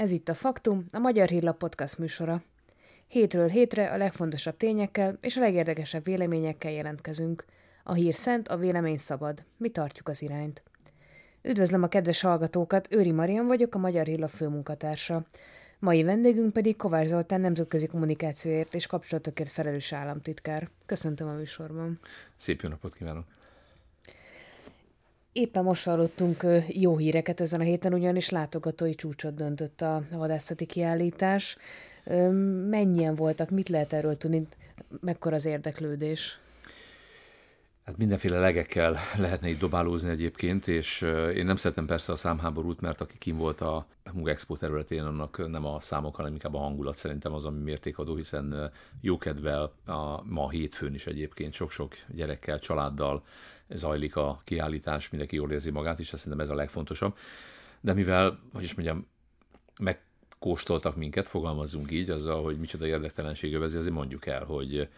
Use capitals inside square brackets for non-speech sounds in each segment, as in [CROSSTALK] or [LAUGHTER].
Ez itt a Faktum, a Magyar Hírlap podcast műsora. Hétről hétre a legfontosabb tényekkel és a legérdekesebb véleményekkel jelentkezünk. A hír szent, a vélemény szabad. Mi tartjuk az irányt. Üdvözlöm a kedves hallgatókat, Őri Marian vagyok, a Magyar Hírlap főmunkatársa. Mai vendégünk pedig Kovács Zoltán nemzetközi kommunikációért és kapcsolatokért felelős államtitkár. Köszöntöm a műsorban. Szép jó napot kívánok! Éppen most hallottunk jó híreket ezen a héten, ugyanis látogatói csúcsot döntött a vadászati kiállítás. Mennyien voltak, mit lehet erről tudni, mekkora az érdeklődés? Hát mindenféle legekkel [LAUGHS] lehetne itt dobálózni egyébként, és én nem szeretem persze a számháborút, mert aki kim volt a Mug Expo területén, annak nem a számok, hanem inkább a hangulat szerintem az, ami mértékadó, hiszen jókedvel a, ma hétfőn is egyébként sok-sok gyerekkel, családdal zajlik a kiállítás, mindenki jól érzi magát, és szerintem ez a legfontosabb. De mivel, hogy is mondjam, megkóstoltak minket, fogalmazzunk így, azzal, hogy micsoda érdektelenség övezi, azért mondjuk el, hogy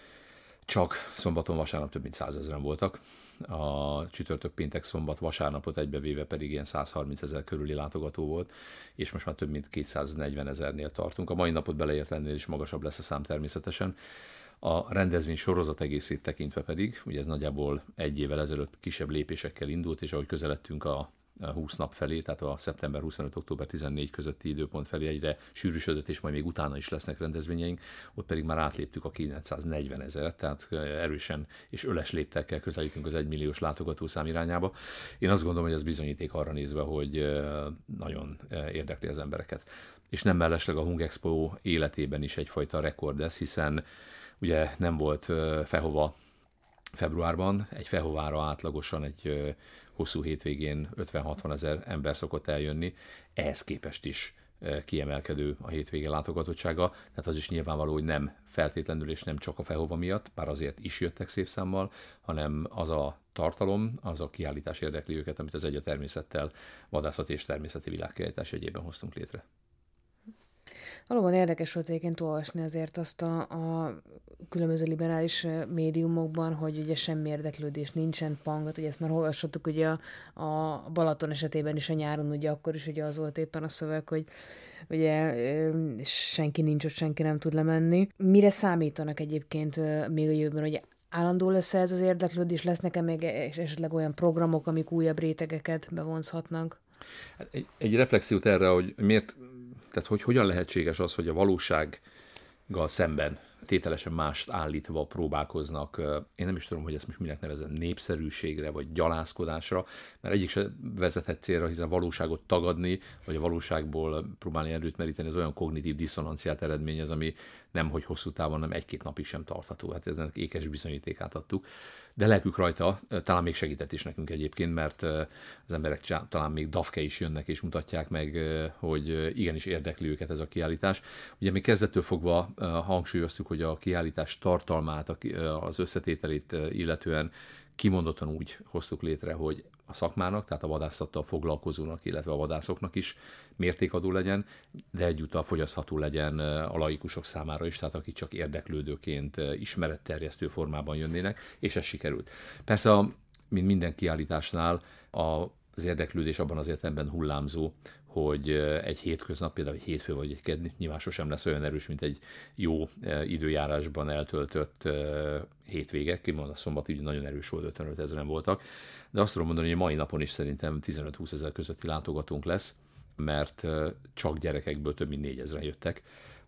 csak szombaton, vasárnap több mint százezren voltak. A csütörtök, péntek, szombat, vasárnapot egybevéve pedig ilyen 130 ezer körüli látogató volt, és most már több mint 240 ezernél tartunk. A mai napot beleértvennél is magasabb lesz a szám természetesen. A rendezvény sorozat egészét tekintve pedig, ugye ez nagyjából egy évvel ezelőtt kisebb lépésekkel indult, és ahogy közeledtünk a 20 nap felé, tehát a szeptember 25. október 14 közötti időpont felé egyre sűrűsödött, és majd még utána is lesznek rendezvényeink, ott pedig már átléptük a 940 ezeret, tehát erősen és öles léptekkel közelítünk az 1 milliós látogatószám irányába. Én azt gondolom, hogy ez bizonyíték arra nézve, hogy nagyon érdekli az embereket. És nem mellesleg a Hung Expo életében is egyfajta rekord ez, hiszen ugye nem volt Fehova februárban, egy Fehovára átlagosan egy hosszú hétvégén 50-60 ezer ember szokott eljönni, ehhez képest is kiemelkedő a hétvége látogatottsága, tehát az is nyilvánvaló, hogy nem feltétlenül és nem csak a Fehova miatt, bár azért is jöttek szép számmal, hanem az a tartalom, az a kiállítás érdekli őket, amit az egy természettel, vadászat és természeti világkiállítás egyében hoztunk létre. Valóban érdekes volt egyébként olvasni azért azt a, a különböző liberális médiumokban, hogy ugye semmi érdeklődés nincsen, pangat, ugye ezt már olvashattuk ugye a, a Balaton esetében is a nyáron, ugye akkor is ugye az volt éppen a szöveg, hogy ugye senki nincs ott, senki nem tud lemenni. Mire számítanak egyébként még a jövőben, hogy állandó lesz ez az érdeklődés, lesznek-e még esetleg olyan programok, amik újabb rétegeket bevonzhatnak? Hát egy, egy reflexiót erre, hogy miért tehát hogy hogyan lehetséges az, hogy a valósággal szemben tételesen mást állítva próbálkoznak. Én nem is tudom, hogy ezt most minek nevezem, népszerűségre vagy gyalászkodásra, mert egyik se vezethet célra, hiszen a valóságot tagadni, vagy a valóságból próbálni erőt meríteni, az olyan kognitív diszonanciát eredményez, ami nem hogy hosszú távon, nem egy-két napig sem tartható. Hát ennek ékes bizonyítékát adtuk de lelkük rajta talán még segített is nekünk egyébként, mert az emberek talán még dafke is jönnek és mutatják meg, hogy igenis érdekli őket ez a kiállítás. Ugye mi kezdettől fogva hangsúlyoztuk, hogy a kiállítás tartalmát, az összetételét illetően kimondottan úgy hoztuk létre, hogy a szakmának, tehát a vadászattal foglalkozónak, illetve a vadászoknak is mértékadó legyen, de egyúttal fogyasztható legyen a laikusok számára is, tehát akik csak érdeklődőként ismeretterjesztő formában jönnének, és ez sikerült. Persze, mint minden kiállításnál, az érdeklődés abban az értelemben hullámzó, hogy egy hétköznap, például egy hétfő vagy egy kedd, nyilván sosem lesz olyan erős, mint egy jó időjárásban eltöltött hétvége. Kimondom, a szombat így nagyon erős volt, 55 ezeren voltak. De azt tudom mondani, hogy a mai napon is szerintem 15-20 ezer közötti látogatónk lesz, mert csak gyerekekből több mint 4 ezeren jöttek.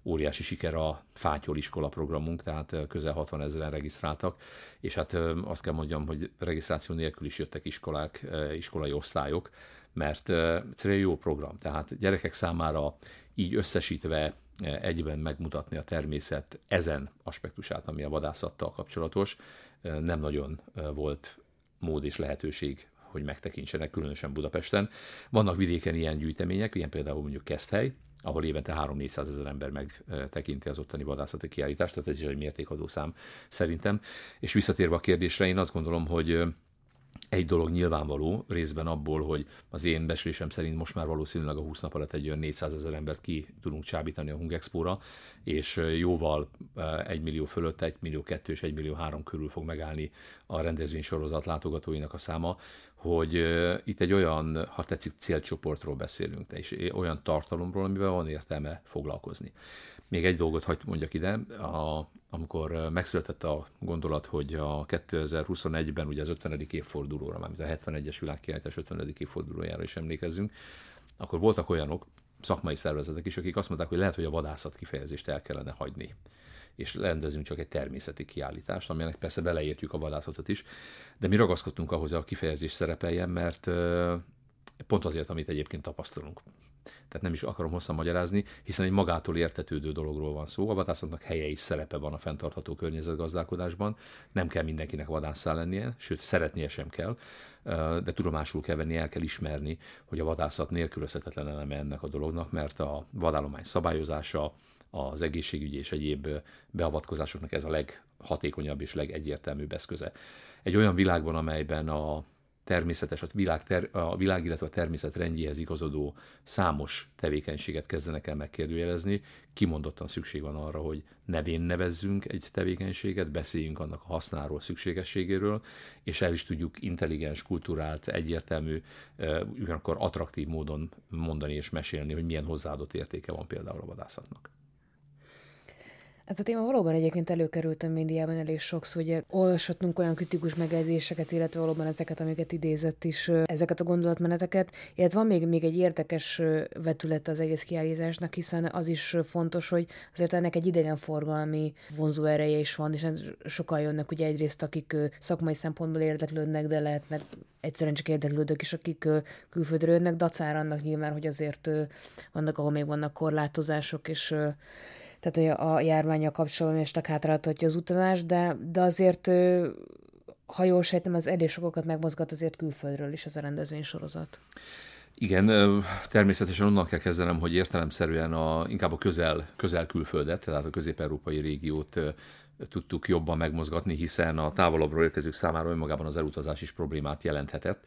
Óriási siker a Fátyol iskola programunk, tehát közel 60 ezeren regisztráltak, és hát azt kell mondjam, hogy regisztráció nélkül is jöttek iskolák, iskolai osztályok, mert egyszerűen jó program. Tehát gyerekek számára így összesítve egyben megmutatni a természet ezen aspektusát, ami a vadászattal kapcsolatos, nem nagyon volt mód és lehetőség, hogy megtekintsenek, különösen Budapesten. Vannak vidéken ilyen gyűjtemények, ilyen például mondjuk Keszthely, ahol évente 3-400 ezer ember megtekinti az ottani vadászati kiállítást, tehát ez is egy mértékadó szám szerintem. És visszatérve a kérdésre, én azt gondolom, hogy egy dolog nyilvánvaló, részben abból, hogy az én beszélésem szerint most már valószínűleg a 20 nap alatt egy olyan 400 ezer embert ki tudunk csábítani a Hungexpóra, és jóval 1 millió fölött, 1 millió 2 és 1 millió 3 körül fog megállni a rendezvény sorozat látogatóinak a száma, hogy itt egy olyan, ha tetszik, célcsoportról beszélünk, és olyan tartalomról, amivel van értelme foglalkozni. Még egy dolgot hagyd mondjak ide, a, amikor megszületett a gondolat, hogy a 2021-ben ugye az 50. évfordulóra, mármint a 71-es világkiállítás 50. évfordulójára is emlékezzünk, akkor voltak olyanok, szakmai szervezetek is, akik azt mondták, hogy lehet, hogy a vadászat kifejezést el kellene hagyni és rendezünk csak egy természeti kiállítást, aminek persze beleértjük a vadászatot is, de mi ragaszkodtunk ahhoz, hogy a kifejezés szerepeljen, mert pont azért, amit egyébként tapasztalunk tehát nem is akarom hosszan magyarázni, hiszen egy magától értetődő dologról van szó. A vadászatnak helye is szerepe van a fenntartható környezetgazdálkodásban. Nem kell mindenkinek vadászá lennie, sőt, szeretnie sem kell, de tudomásul kell venni, el kell ismerni, hogy a vadászat nélkülözhetetlen eleme ennek a dolognak, mert a vadállomány szabályozása, az egészségügyi és egyéb beavatkozásoknak ez a leghatékonyabb és legegyértelműbb eszköze. Egy olyan világban, amelyben a természetes, a világ, ter, a világ, illetve a természet rendjéhez igazodó számos tevékenységet kezdenek el megkérdőjelezni, kimondottan szükség van arra, hogy nevén nevezzünk egy tevékenységet, beszéljünk annak a hasznáról, szükségességéről, és el is tudjuk intelligens, kulturált, egyértelmű, ugyanakkor attraktív módon mondani és mesélni, hogy milyen hozzáadott értéke van például a vadászatnak. Ez a téma valóban egyébként előkerült a médiában elég sokszor, hogy olvashatunk olyan kritikus megjegyzéseket, illetve valóban ezeket, amiket idézett is, ezeket a gondolatmeneteket. Illetve van még, még egy érdekes vetület az egész kiállításnak, hiszen az is fontos, hogy azért ennek egy idegenforgalmi vonzó ereje is van, és sokan jönnek ugye egyrészt, akik szakmai szempontból érdeklődnek, de lehetnek egyszerűen csak érdeklődők is, akik külföldről jönnek, dacára annak nyilván, hogy azért vannak, ahol még vannak korlátozások, és tehát hogy a járványa kapcsolatban és hátráltatja az utazást, de, de azért ha jól sejtem, az elég sokokat megmozgat azért külföldről is ez a rendezvény sorozat. Igen, természetesen onnan kell kezdenem, hogy értelemszerűen a, inkább a közel, közel külföldet, tehát a közép-európai régiót tudtuk jobban megmozgatni, hiszen a távolabbról érkezők számára önmagában az elutazás is problémát jelenthetett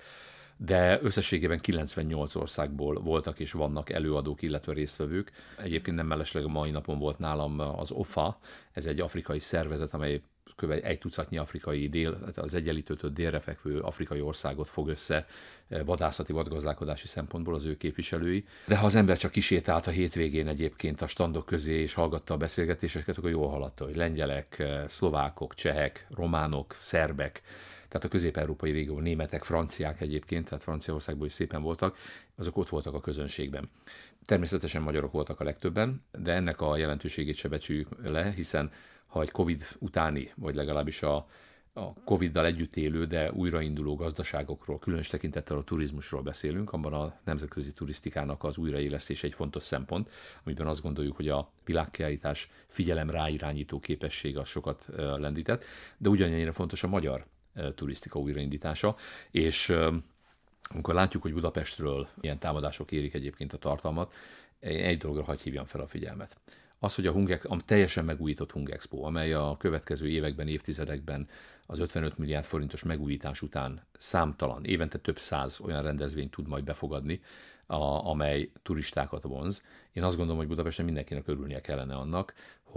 de összességében 98 országból voltak és vannak előadók, illetve résztvevők. Egyébként nem mellesleg a mai napon volt nálam az OFA, ez egy afrikai szervezet, amely kb. egy tucatnyi afrikai dél, az egyenlítőtől délre fekvő afrikai országot fog össze eh, vadászati, vadgazdálkodási szempontból az ő képviselői. De ha az ember csak kisétált a hétvégén egyébként a standok közé és hallgatta a beszélgetéseket, akkor jól haladta, hogy lengyelek, eh, szlovákok, csehek, románok, szerbek, tehát a közép-európai régió, németek, franciák egyébként, tehát Franciaországból is szépen voltak, azok ott voltak a közönségben. Természetesen magyarok voltak a legtöbben, de ennek a jelentőségét se becsüljük le, hiszen ha egy Covid utáni, vagy legalábbis a, a Covid-dal együtt élő, de újrainduló gazdaságokról, különös tekintettel a turizmusról beszélünk, abban a nemzetközi turisztikának az újraélesztés egy fontos szempont, amiben azt gondoljuk, hogy a világkiállítás figyelem ráirányító képessége az sokat lendített, de ugyanennyire fontos a magyar turisztika újraindítása, és amikor látjuk, hogy Budapestről ilyen támadások érik egyébként a tartalmat, egy dologra hagy hívjam fel a figyelmet. Az, hogy a, Hungex, a teljesen megújított Hungexpo, amely a következő években, évtizedekben az 55 milliárd forintos megújítás után számtalan, évente több száz olyan rendezvényt tud majd befogadni, a, amely turistákat vonz. Én azt gondolom, hogy Budapesten mindenkinek örülnie kellene annak,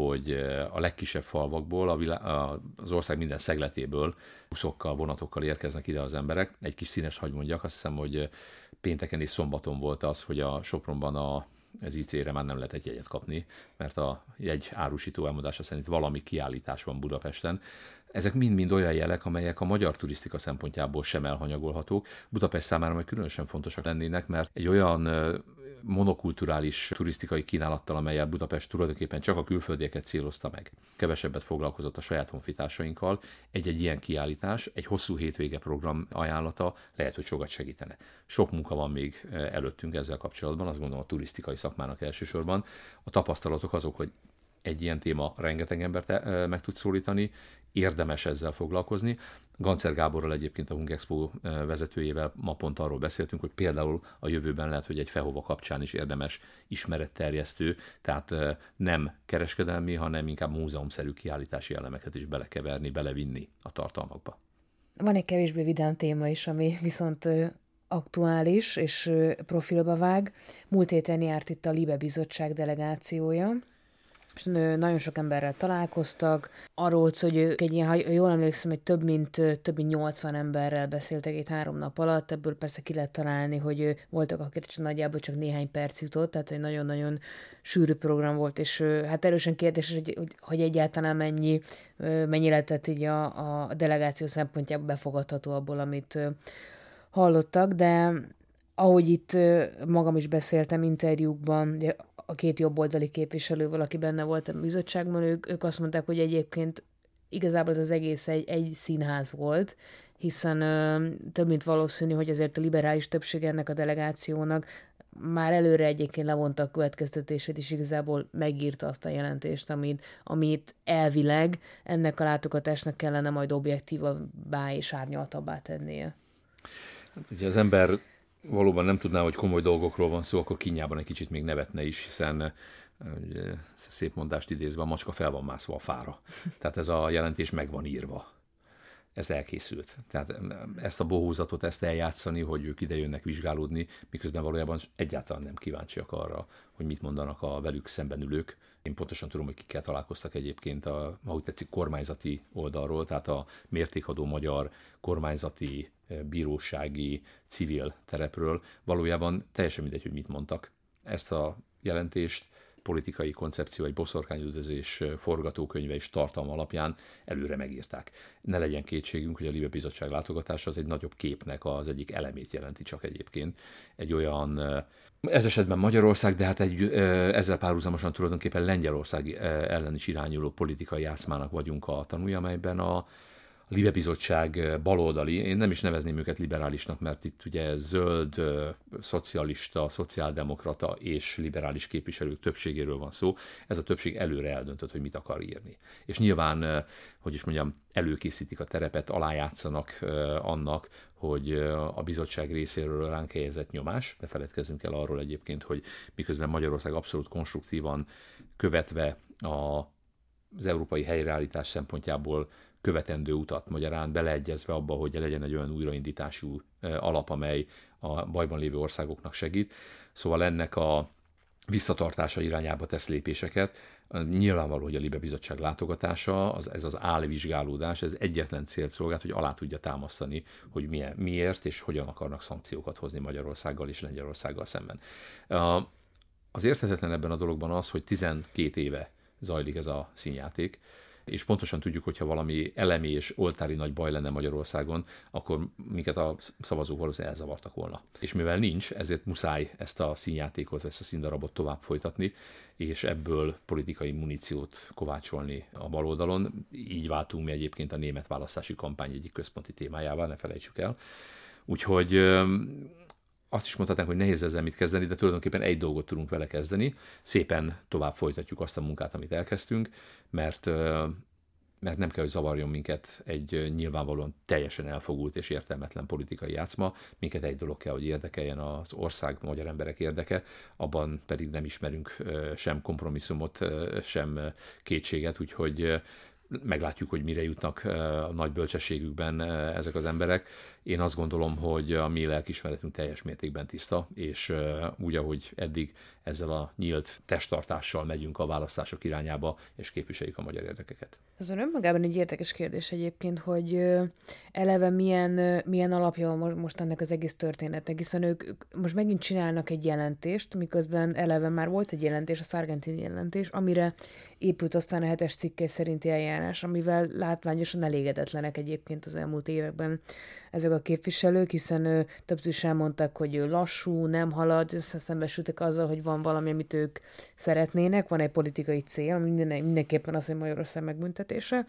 hogy a legkisebb falvakból, a vilá- az ország minden szegletéből buszokkal, vonatokkal érkeznek ide az emberek. Egy kis színes hagy mondjak, azt hiszem, hogy pénteken és szombaton volt az, hogy a Sopronban a ez IC-re már nem lehet egy jegyet kapni, mert a jegy árusító elmondása szerint valami kiállítás van Budapesten. Ezek mind-mind olyan jelek, amelyek a magyar turisztika szempontjából sem elhanyagolhatók. Budapest számára majd különösen fontosak lennének, mert egy olyan monokulturális turisztikai kínálattal, amelyel Budapest tulajdonképpen csak a külföldieket célozta meg. Kevesebbet foglalkozott a saját honfitársainkkal. Egy-egy ilyen kiállítás, egy hosszú hétvége program ajánlata lehet, hogy sokat segítene. Sok munka van még előttünk ezzel kapcsolatban, azt gondolom a turisztikai szakmának elsősorban. A tapasztalatok azok, hogy egy ilyen téma rengeteg embert meg tud szólítani, érdemes ezzel foglalkozni. Gancer Gáborral egyébként a Hungexpo vezetőjével ma pont arról beszéltünk, hogy például a jövőben lehet, hogy egy Fehova kapcsán is érdemes ismeretterjesztő, tehát nem kereskedelmi, hanem inkább múzeumszerű kiállítási elemeket is belekeverni, belevinni a tartalmakba. van egy kevésbé vidám téma is, ami viszont aktuális és profilba vág. Múlt héten járt itt a Libe Bizottság delegációja, és nagyon sok emberrel találkoztak. Arról hogy ők egy ilyen, ha jól emlékszem, hogy több mint, több mint 80 emberrel beszéltek itt három nap alatt, ebből persze ki lehet találni, hogy voltak, akik csak nagyjából csak néhány perc jutott, tehát egy nagyon-nagyon sűrű program volt, és hát erősen kérdés, hogy, hogy egyáltalán mennyi, mennyi lehetett így a, a delegáció szempontjából befogadható abból, amit hallottak, de ahogy itt magam is beszéltem interjúkban, a két jobboldali képviselővel, aki benne volt a bizottságban, ők, ők azt mondták, hogy egyébként igazából az egész egy, egy színház volt, hiszen ö, több mint valószínű, hogy azért a liberális többség ennek a delegációnak már előre egyébként levonta a következtetését, és igazából megírta azt a jelentést, amit, amit elvileg ennek a látogatásnak kellene majd objektívabbá és árnyaltabbá tennie. Hát ugye az ember valóban nem tudná, hogy komoly dolgokról van szó, akkor kinyában egy kicsit még nevetne is, hiszen ugye, szép mondást idézve, a macska fel van mászva a fára. Tehát ez a jelentés meg van írva. Ez elkészült. Tehát ezt a bohózatot, ezt eljátszani, hogy ők ide jönnek vizsgálódni, miközben valójában egyáltalán nem kíváncsiak arra, hogy mit mondanak a velük szemben ülők. Én pontosan tudom, hogy kikkel találkoztak egyébként a, ahogy tetszik, kormányzati oldalról, tehát a mértékadó magyar kormányzati bírósági, civil terepről. Valójában teljesen mindegy, hogy mit mondtak. Ezt a jelentést politikai koncepció, egy boszorkányüldözés forgatókönyve és tartalma alapján előre megírták. Ne legyen kétségünk, hogy a Libe Bizottság látogatása az egy nagyobb képnek az egyik elemét jelenti csak egyébként. Egy olyan, ez esetben Magyarország, de hát egy, ezzel párhuzamosan tulajdonképpen Lengyelország ellen is irányuló politikai játszmának vagyunk a tanulja, amelyben a, Libe Bizottság eh, baloldali, én nem is nevezném őket liberálisnak, mert itt ugye zöld, eh, szocialista, szociáldemokrata és liberális képviselők többségéről van szó. Ez a többség előre eldöntött, hogy mit akar írni. És nyilván, eh, hogy is mondjam, előkészítik a terepet, alájátszanak annak, hogy a bizottság részéről ránk helyezett nyomás. Ne feledkezzünk el arról egyébként, hogy miközben Magyarország abszolút konstruktívan követve a, az európai helyreállítás szempontjából követendő utat, magyarán beleegyezve abba, hogy legyen egy olyan újraindítású alap, amely a bajban lévő országoknak segít. Szóval ennek a visszatartása irányába tesz lépéseket. Nyilvánvaló, hogy a Libe Bizottság látogatása, az, ez az állvizsgálódás, ez egyetlen célt szolgált, hogy alá tudja támasztani, hogy milyen, miért és hogyan akarnak szankciókat hozni Magyarországgal és Lengyelországgal szemben. Az érthetetlen ebben a dologban az, hogy 12 éve zajlik ez a színjáték, és pontosan tudjuk, hogyha valami elemi és oltári nagy baj lenne Magyarországon, akkor minket a szavazók valószínűleg elzavartak volna. És mivel nincs, ezért muszáj ezt a színjátékot, ezt a színdarabot tovább folytatni, és ebből politikai muníciót kovácsolni a baloldalon. Így váltunk mi egyébként a német választási kampány egyik központi témájával, ne felejtsük el. Úgyhogy azt is mondhatnánk, hogy nehéz ezzel mit kezdeni, de tulajdonképpen egy dolgot tudunk vele kezdeni. Szépen tovább folytatjuk azt a munkát, amit elkezdtünk, mert mert nem kell, hogy zavarjon minket egy nyilvánvalóan teljesen elfogult és értelmetlen politikai játszma, minket egy dolog kell, hogy érdekeljen az ország, magyar emberek érdeke, abban pedig nem ismerünk sem kompromisszumot, sem kétséget, úgyhogy meglátjuk, hogy mire jutnak a nagy bölcsességükben ezek az emberek. Én azt gondolom, hogy a mi lelkismeretünk teljes mértékben tiszta, és úgy, ahogy eddig ezzel a nyílt testtartással megyünk a választások irányába, és képviseljük a magyar érdekeket. Ez önmagában egy érdekes kérdés egyébként, hogy eleve milyen, milyen alapja van most ennek az egész történetnek, hiszen ők, most megint csinálnak egy jelentést, miközben eleve már volt egy jelentés, a szargentini jelentés, amire épült aztán a hetes cikke szerinti eljárás, amivel látványosan elégedetlenek egyébként az elmúlt években ezek a képviselők, hiszen ő, többször is elmondták, hogy ő lassú, nem halad, összeszembesültek azzal, hogy van valami, amit ők szeretnének, van egy politikai cél, minden, mindenképpen az, hogy Magyarország megbüntetése.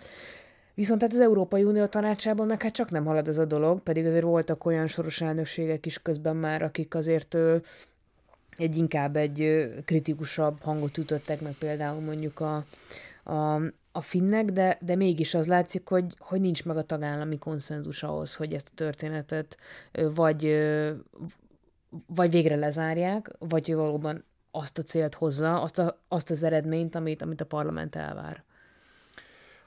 Viszont tehát az Európai Unió tanácsában meg hát csak nem halad ez a dolog, pedig azért voltak olyan soros elnökségek is közben már, akik azért egy inkább egy kritikusabb hangot ütöttek meg például mondjuk a, a, a finnek, de, de mégis az látszik, hogy, hogy nincs meg a tagállami konszenzus ahhoz, hogy ezt a történetet vagy, vagy végre lezárják, vagy valóban azt a célt hozza, azt, a, azt az eredményt, amit, amit a parlament elvár.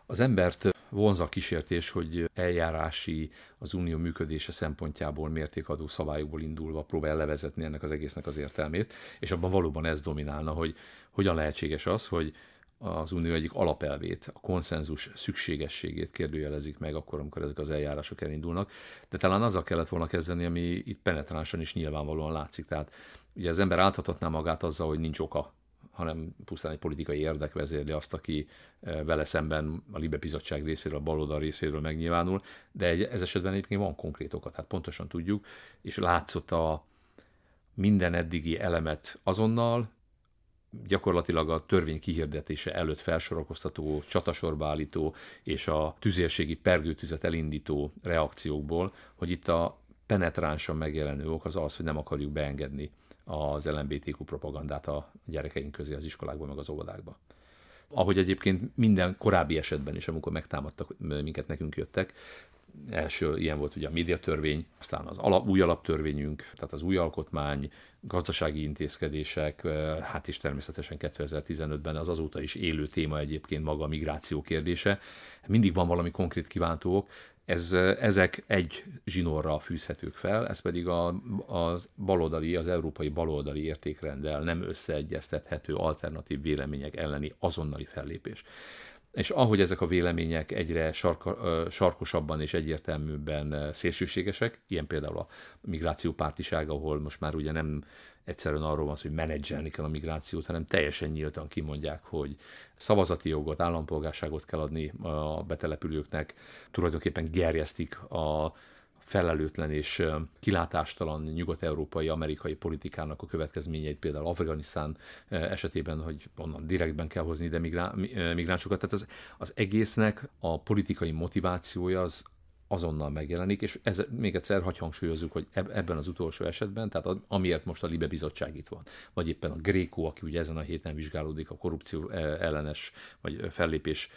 Az embert vonza a kísértés, hogy eljárási, az unió működése szempontjából mértékadó szabályokból indulva próbál levezetni ennek az egésznek az értelmét, és abban valóban ez dominálna, hogy hogyan lehetséges az, hogy az unió egyik alapelvét, a konszenzus szükségességét kérdőjelezik meg akkor, amikor ezek az eljárások elindulnak. De talán azzal kellett volna kezdeni, ami itt penetránsan is nyilvánvalóan látszik. Tehát ugye az ember áltathatná magát azzal, hogy nincs oka hanem pusztán egy politikai érdek vezérli azt, aki e, vele szemben a Libe Bizottság részéről, a baloldal részéről megnyilvánul, de ez esetben egyébként van konkrét oka, tehát pontosan tudjuk, és látszott a minden eddigi elemet azonnal, gyakorlatilag a törvény kihirdetése előtt felsorakoztató, csatasorba állító és a tüzérségi pergőtüzet elindító reakciókból, hogy itt a penetránsan megjelenő ok az az, hogy nem akarjuk beengedni az LMBTQ propagandát a gyerekeink közé az iskolákban, meg az óvodákba. Ahogy egyébként minden korábbi esetben is, amikor megtámadtak minket, nekünk jöttek, első ilyen volt ugye a médiatörvény, aztán az alap, új alaptörvényünk, tehát az új alkotmány, gazdasági intézkedések, hát is természetesen 2015-ben az azóta is élő téma egyébként maga a migráció kérdése. Mindig van valami konkrét kívántók, ez, ezek egy zsinórra fűzhetők fel, ez pedig a, az baloldali, az európai baloldali értékrenddel nem összeegyeztethető alternatív vélemények elleni azonnali fellépés. És ahogy ezek a vélemények egyre sarka, sarkosabban és egyértelműbben szélsőségesek, ilyen például a migrációpártiság, ahol most már ugye nem egyszerűen arról van szó, hogy menedzselni kell a migrációt, hanem teljesen nyíltan kimondják, hogy szavazati jogot, állampolgárságot kell adni a betelepülőknek, tulajdonképpen gerjesztik a felelőtlen és kilátástalan nyugat-európai, amerikai politikának a következményeit, például Afganisztán esetében, hogy onnan direktben kell hozni ide migránsokat. Tehát az, az egésznek a politikai motivációja az azonnal megjelenik, és ez, még egyszer hagy hangsúlyozzuk, hogy ebben az utolsó esetben, tehát amiért most a Libe Bizottság itt van, vagy éppen a Gréko, aki ugye ezen a héten vizsgálódik a korrupció ellenes vagy fellépés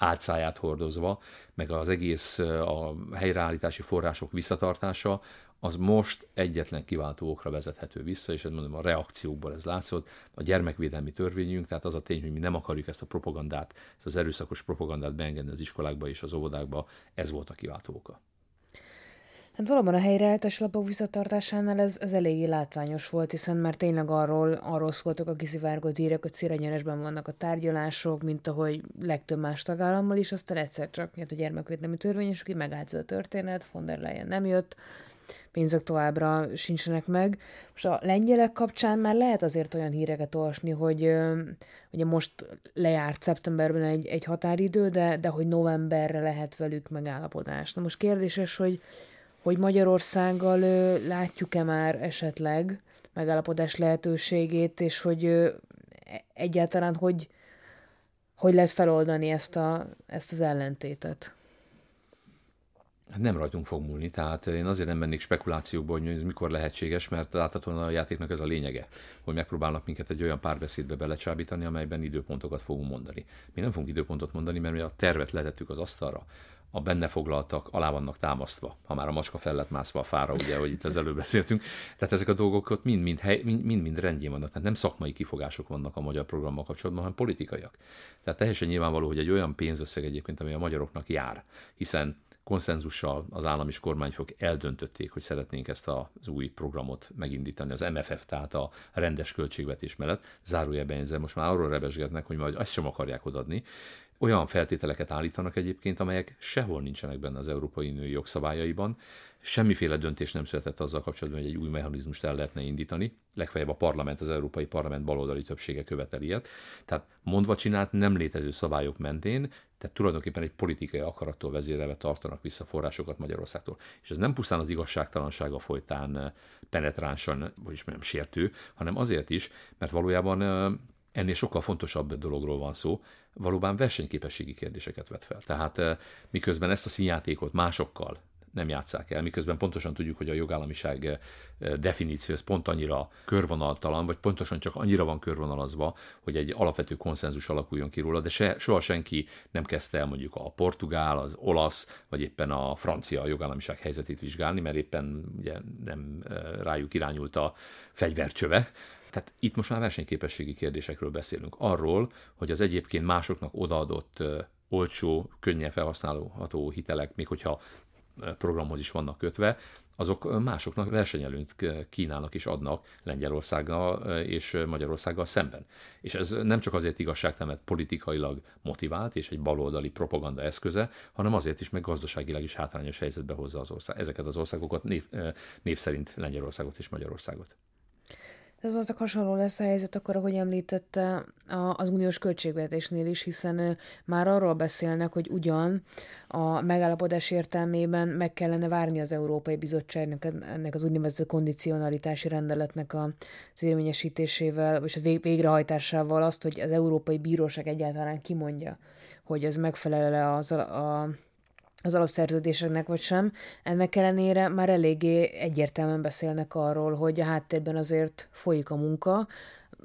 álcáját hordozva, meg az egész a helyreállítási források visszatartása, az most egyetlen kiváltó okra vezethető vissza, és mondom, a reakciókból ez látszott, a gyermekvédelmi törvényünk, tehát az a tény, hogy mi nem akarjuk ezt a propagandát, ezt az erőszakos propagandát beengedni az iskolákba és az óvodákba, ez volt a kiváltó oka. Hát valóban a helyreállítás lapok visszatartásánál ez, ez eléggé látványos volt, hiszen már tényleg arról, arról szóltak a kiszivárgott hírek, hogy szirenyeresben vannak a tárgyalások, mint ahogy legtöbb más tagállammal is, aztán egyszer csak jött a gyermekvédelmi törvény, és aki megállt a történet, von der Leyen nem jött, pénzek továbbra sincsenek meg. Most a lengyelek kapcsán már lehet azért olyan híreket olvasni, hogy ugye most lejárt szeptemberben egy, egy határidő, de, de hogy novemberre lehet velük megállapodás. Na most kérdéses, hogy, hogy Magyarországgal látjuk-e már esetleg megállapodás lehetőségét, és hogy e, egyáltalán hogy, hogy lehet feloldani ezt, a, ezt az ellentétet? Hát nem rajtunk fog múlni, tehát én azért nem mennék spekulációkba, hogy ez mikor lehetséges, mert láthatóan a játéknak ez a lényege, hogy megpróbálnak minket egy olyan párbeszédbe belecsábítani, amelyben időpontokat fogunk mondani. Mi nem fogunk időpontot mondani, mert mi a tervet letettük az asztalra, a benne foglaltak alá vannak támasztva, ha már a macska fel lett mászva a fára, ugye, hogy itt az előbb beszéltünk. Tehát ezek a dolgok ott mind-mind, mind, mind rendjén vannak. Tehát nem szakmai kifogások vannak a magyar programmal kapcsolatban, hanem politikaiak. Tehát teljesen nyilvánvaló, hogy egy olyan pénzösszeg egyébként, ami a magyaroknak jár, hiszen konszenzussal az állam és kormányfok eldöntötték, hogy szeretnénk ezt az új programot megindítani, az MFF, tehát a rendes költségvetés mellett. Zárójelben ezzel most már arról rebesgetnek, hogy majd azt sem akarják odadni. Olyan feltételeket állítanak egyébként, amelyek sehol nincsenek benne az Európai Unió jogszabályaiban, Semmiféle döntés nem született azzal kapcsolatban, hogy egy új mechanizmust el lehetne indítani. Legfeljebb a parlament, az Európai Parlament baloldali többsége követel ilyet. Tehát mondva csinált nem létező szabályok mentén, tehát tulajdonképpen egy politikai akarattól vezérelve tartanak vissza forrásokat Magyarországtól. És ez nem pusztán az igazságtalansága folytán eh, penetránsan, vagyis nem sértő, hanem azért is, mert valójában eh, ennél sokkal fontosabb dologról van szó, valóban versenyképességi kérdéseket vet fel. Tehát eh, miközben ezt a színjátékot másokkal nem játszák el, miközben pontosan tudjuk, hogy a jogállamiság eh, definíció ez pont annyira körvonaltalan, vagy pontosan csak annyira van körvonalazva, hogy egy alapvető konszenzus alakuljon ki róla, de se, soha senki nem kezdte el mondjuk a portugál, az olasz, vagy éppen a francia jogállamiság helyzetét vizsgálni, mert éppen ugye nem eh, rájuk irányult a fegyvercsöve, tehát itt most már versenyképességi kérdésekről beszélünk. Arról, hogy az egyébként másoknak odaadott eh, olcsó, könnyen felhasználható hitelek, még hogyha programhoz is vannak kötve, azok másoknak versenyelőnyt kínálnak és adnak Lengyelországgal és Magyarországgal szemben. És ez nem csak azért igazságtalan, mert politikailag motivált és egy baloldali propaganda eszköze, hanem azért is, meg gazdaságilag is hátrányos helyzetbe hozza az ország, ezeket az országokat, név, név szerint Lengyelországot és Magyarországot. Ez valószínűleg hasonló lesz a helyzet akkor, ahogy említette az uniós költségvetésnél is, hiszen már arról beszélnek, hogy ugyan a megállapodás értelmében meg kellene várni az Európai Bizottságnak ennek az úgynevezett kondicionalitási rendeletnek a érvényesítésével, és a végrehajtásával azt, hogy az Európai Bíróság egyáltalán kimondja, hogy ez megfelel az a, a az alapszerződéseknek vagy sem. Ennek ellenére már eléggé egyértelműen beszélnek arról, hogy a háttérben azért folyik a munka,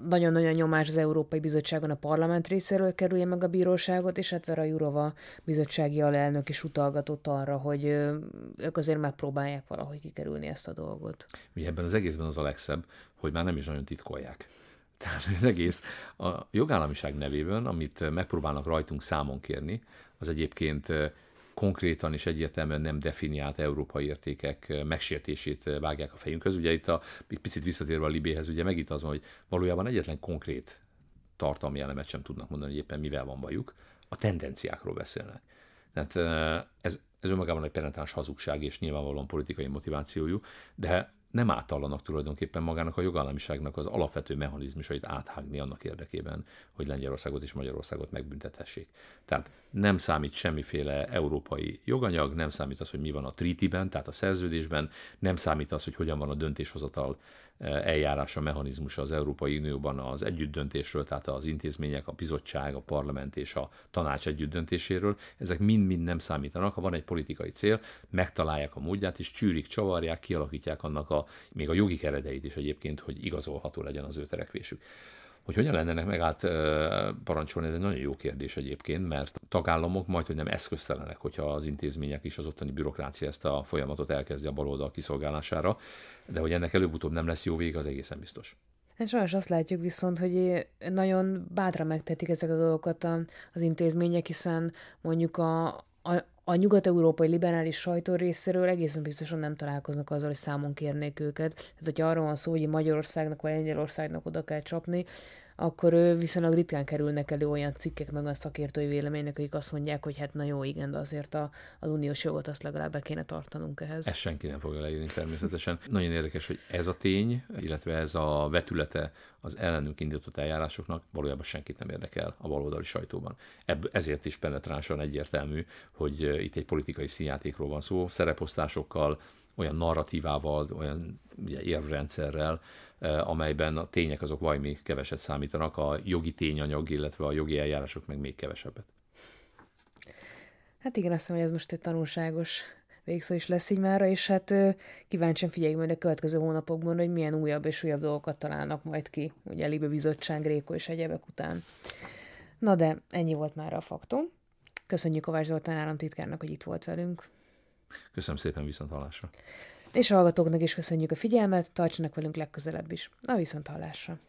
nagyon-nagyon nyomás az Európai Bizottságon a parlament részéről kerülje meg a bíróságot, és hát Vera Jurova bizottsági alelnök is utalgatott arra, hogy ők azért megpróbálják valahogy kikerülni ezt a dolgot. Mi ebben az egészben az a legszebb, hogy már nem is nagyon titkolják. [LAUGHS] Tehát az egész a jogállamiság nevében, amit megpróbálnak rajtunk számon kérni, az egyébként konkrétan és egyértelműen nem definiált európai értékek megsértését vágják a fejünkhöz. Ugye itt a egy picit visszatérve a Libéhez, ugye megint az van, hogy valójában egyetlen konkrét tartalmi elemet sem tudnak mondani, hogy éppen mivel van bajuk, a tendenciákról beszélnek. Tehát ez, ez önmagában egy penetráns hazugság és nyilvánvalóan politikai motivációjú, de nem átallanak tulajdonképpen magának a jogállamiságnak az alapvető mechanizmusait áthágni annak érdekében, hogy Lengyelországot és Magyarországot megbüntethessék. Tehát nem számít semmiféle európai joganyag, nem számít az, hogy mi van a tritiben, tehát a szerződésben, nem számít az, hogy hogyan van a döntéshozatal eljárása, mechanizmusa az Európai Unióban az együttdöntésről, tehát az intézmények, a bizottság, a parlament és a tanács együttdöntéséről, ezek mind-mind nem számítanak. Ha van egy politikai cél, megtalálják a módját, és csűrik, csavarják, kialakítják annak a, még a jogi keredeit is egyébként, hogy igazolható legyen az ő törekvésük. Hogy hogyan lenne ennek megállt parancsolni, ez egy nagyon jó kérdés egyébként, mert tagállamok majd, hogy nem eszköztelenek, hogyha az intézmények is az ottani bürokrácia ezt a folyamatot elkezdi a baloldal kiszolgálására, de hogy ennek előbb-utóbb nem lesz jó vége, az egészen biztos. Hát sajnos azt látjuk viszont, hogy nagyon bátran megtetik ezek a dolgokat az intézmények, hiszen mondjuk a, a, a nyugat-európai liberális sajtó részéről egészen biztosan nem találkoznak azzal, hogy számon kérnék őket. Tehát, hogyha arról van szó, hogy Magyarországnak vagy Lengyelországnak oda kell csapni, akkor viszonylag ritkán kerülnek elő olyan cikkek meg a szakértői véleménynek, akik azt mondják, hogy hát na jó, igen, de azért a, az uniós jogot azt legalább be kéne tartanunk ehhez. Ezt senki nem fogja leírni természetesen. Nagyon érdekes, hogy ez a tény, illetve ez a vetülete az ellenünk indított eljárásoknak valójában senkit nem érdekel a baloldali sajtóban. Ebb, ezért is penetránsan egyértelmű, hogy itt egy politikai színjátékról van szó, szereposztásokkal, olyan narratívával, olyan ugye, érvrendszerrel, eh, amelyben a tények azok valami keveset számítanak, a jogi tényanyag, illetve a jogi eljárások meg még kevesebbet. Hát igen, azt hiszem, hogy ez most egy tanulságos végszó is lesz így mára, és hát kíváncsian figyeljük majd a következő hónapokban, hogy milyen újabb és újabb dolgokat találnak majd ki, ugye Libe Bizottság, Gréko és egyebek után. Na de ennyi volt már a faktum. Köszönjük Kovács Zoltán államtitkárnak, hogy itt volt velünk. Köszönöm szépen, viszont hallásra. És hallgatóknak is köszönjük a figyelmet, tartsanak velünk legközelebb is. A viszont hallásra.